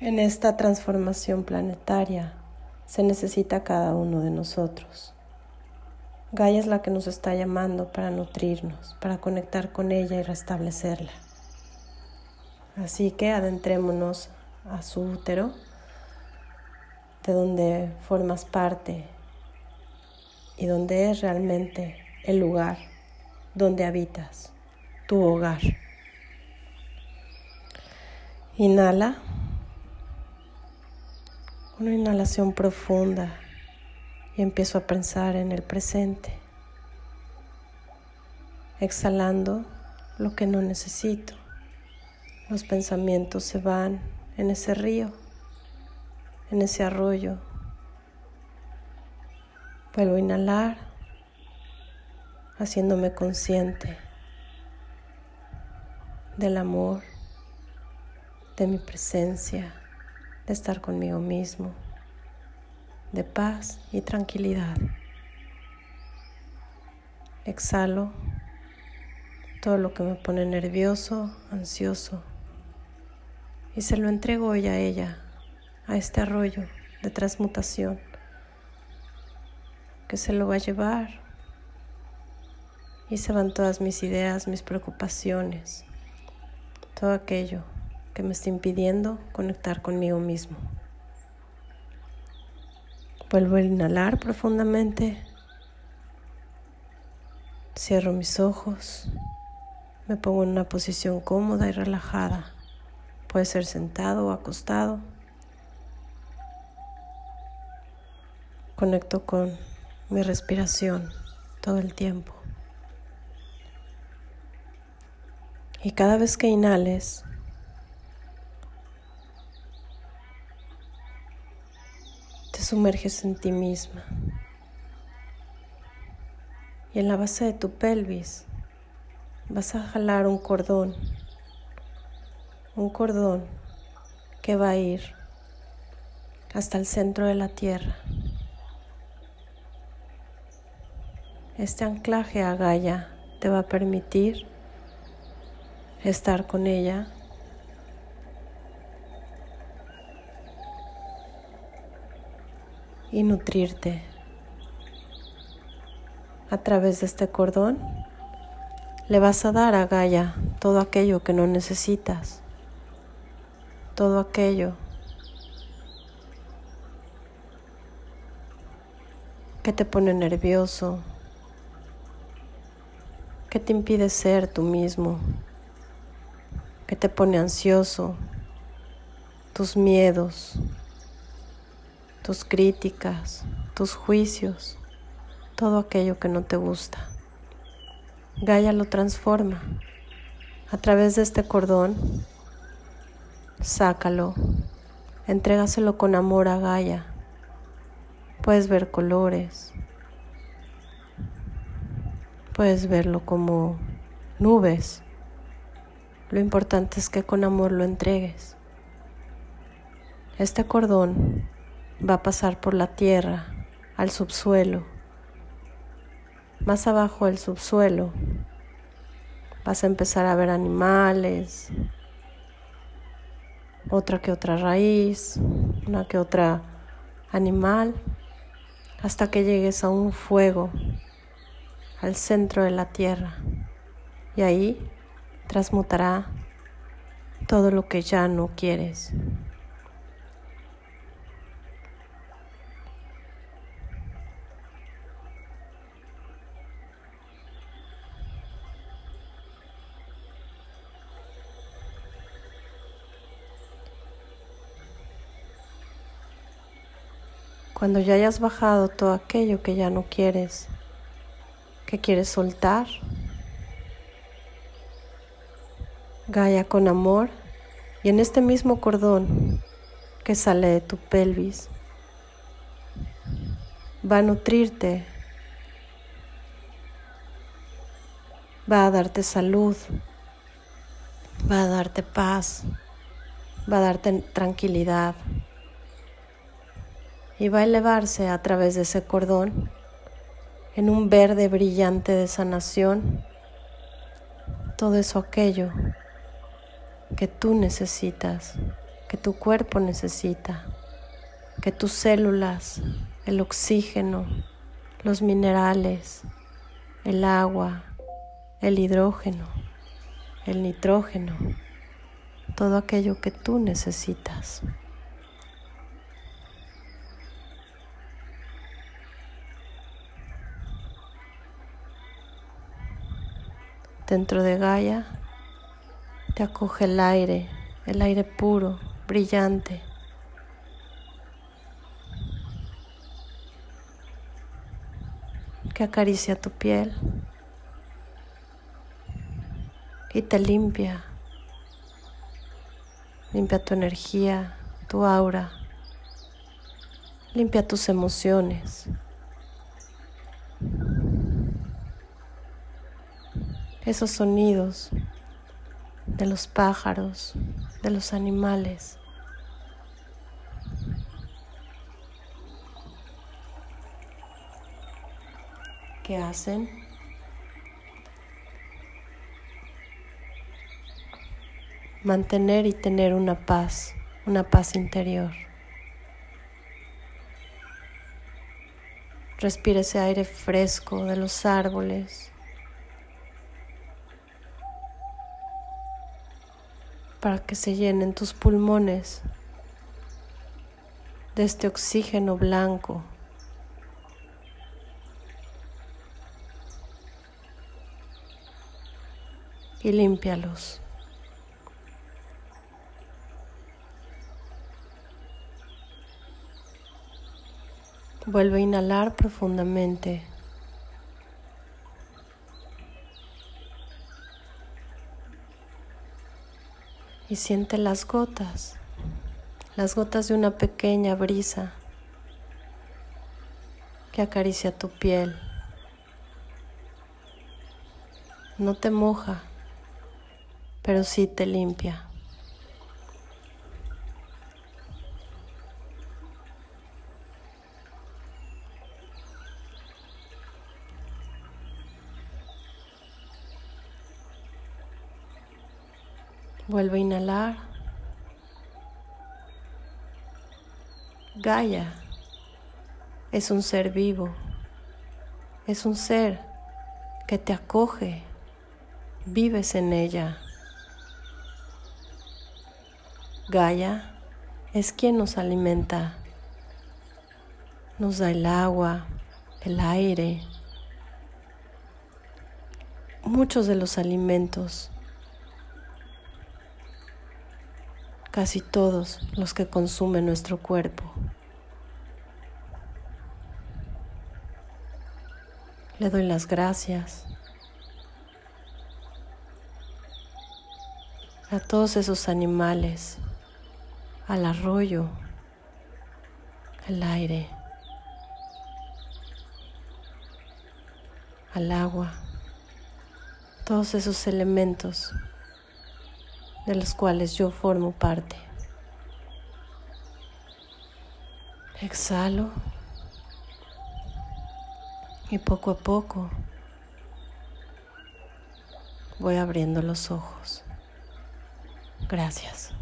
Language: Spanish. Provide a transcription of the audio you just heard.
En esta transformación planetaria se necesita cada uno de nosotros. Gaia es la que nos está llamando para nutrirnos, para conectar con ella y restablecerla. Así que adentrémonos a su útero, de donde formas parte y donde es realmente el lugar donde habitas, tu hogar. Inhala. Una inhalación profunda y empiezo a pensar en el presente. Exhalando lo que no necesito. Los pensamientos se van en ese río, en ese arroyo. Vuelvo a inhalar, haciéndome consciente del amor, de mi presencia de estar conmigo mismo, de paz y tranquilidad. Exhalo todo lo que me pone nervioso, ansioso, y se lo entrego hoy a ella, a este arroyo de transmutación, que se lo va a llevar y se van todas mis ideas, mis preocupaciones, todo aquello que me está impidiendo conectar conmigo mismo. Vuelvo a inhalar profundamente. Cierro mis ojos. Me pongo en una posición cómoda y relajada. Puede ser sentado o acostado. Conecto con mi respiración todo el tiempo. Y cada vez que inhales, sumerges en ti misma. Y en la base de tu pelvis vas a jalar un cordón, un cordón que va a ir hasta el centro de la tierra. Este anclaje a Gaia te va a permitir estar con ella y nutrirte. A través de este cordón le vas a dar a Gaia todo aquello que no necesitas, todo aquello que te pone nervioso, que te impide ser tú mismo, que te pone ansioso, tus miedos, tus críticas, tus juicios, todo aquello que no te gusta. Gaia lo transforma. A través de este cordón, sácalo, entrégaselo con amor a Gaia. Puedes ver colores, puedes verlo como nubes. Lo importante es que con amor lo entregues. Este cordón va a pasar por la tierra al subsuelo. Más abajo del subsuelo vas a empezar a ver animales, otra que otra raíz, una que otra animal, hasta que llegues a un fuego al centro de la tierra. Y ahí transmutará todo lo que ya no quieres. Cuando ya hayas bajado todo aquello que ya no quieres, que quieres soltar, Gaia con amor y en este mismo cordón que sale de tu pelvis va a nutrirte, va a darte salud, va a darte paz, va a darte tranquilidad y va a elevarse a través de ese cordón en un verde brillante de sanación todo eso aquello que tú necesitas que tu cuerpo necesita, que tus células, el oxígeno, los minerales, el agua, el hidrógeno, el nitrógeno, todo aquello que tú necesitas. Dentro de Gaia te acoge el aire, el aire puro, brillante. que acaricia tu piel y te limpia, limpia tu energía, tu aura, limpia tus emociones. Esos sonidos de los pájaros, de los animales. ¿Qué hacen? Mantener y tener una paz, una paz interior. Respira ese aire fresco de los árboles, para que se llenen tus pulmones de este oxígeno blanco. Y límpialos. Vuelve a inhalar profundamente. Siente las gotas, las gotas de una pequeña brisa que acaricia tu piel. No te moja, pero sí te limpia. Vuelve a inhalar. Gaia es un ser vivo, es un ser que te acoge, vives en ella. Gaia es quien nos alimenta, nos da el agua, el aire, muchos de los alimentos casi todos los que consume nuestro cuerpo. Le doy las gracias a todos esos animales, al arroyo, al aire, al agua, todos esos elementos de los cuales yo formo parte. Exhalo y poco a poco voy abriendo los ojos. Gracias.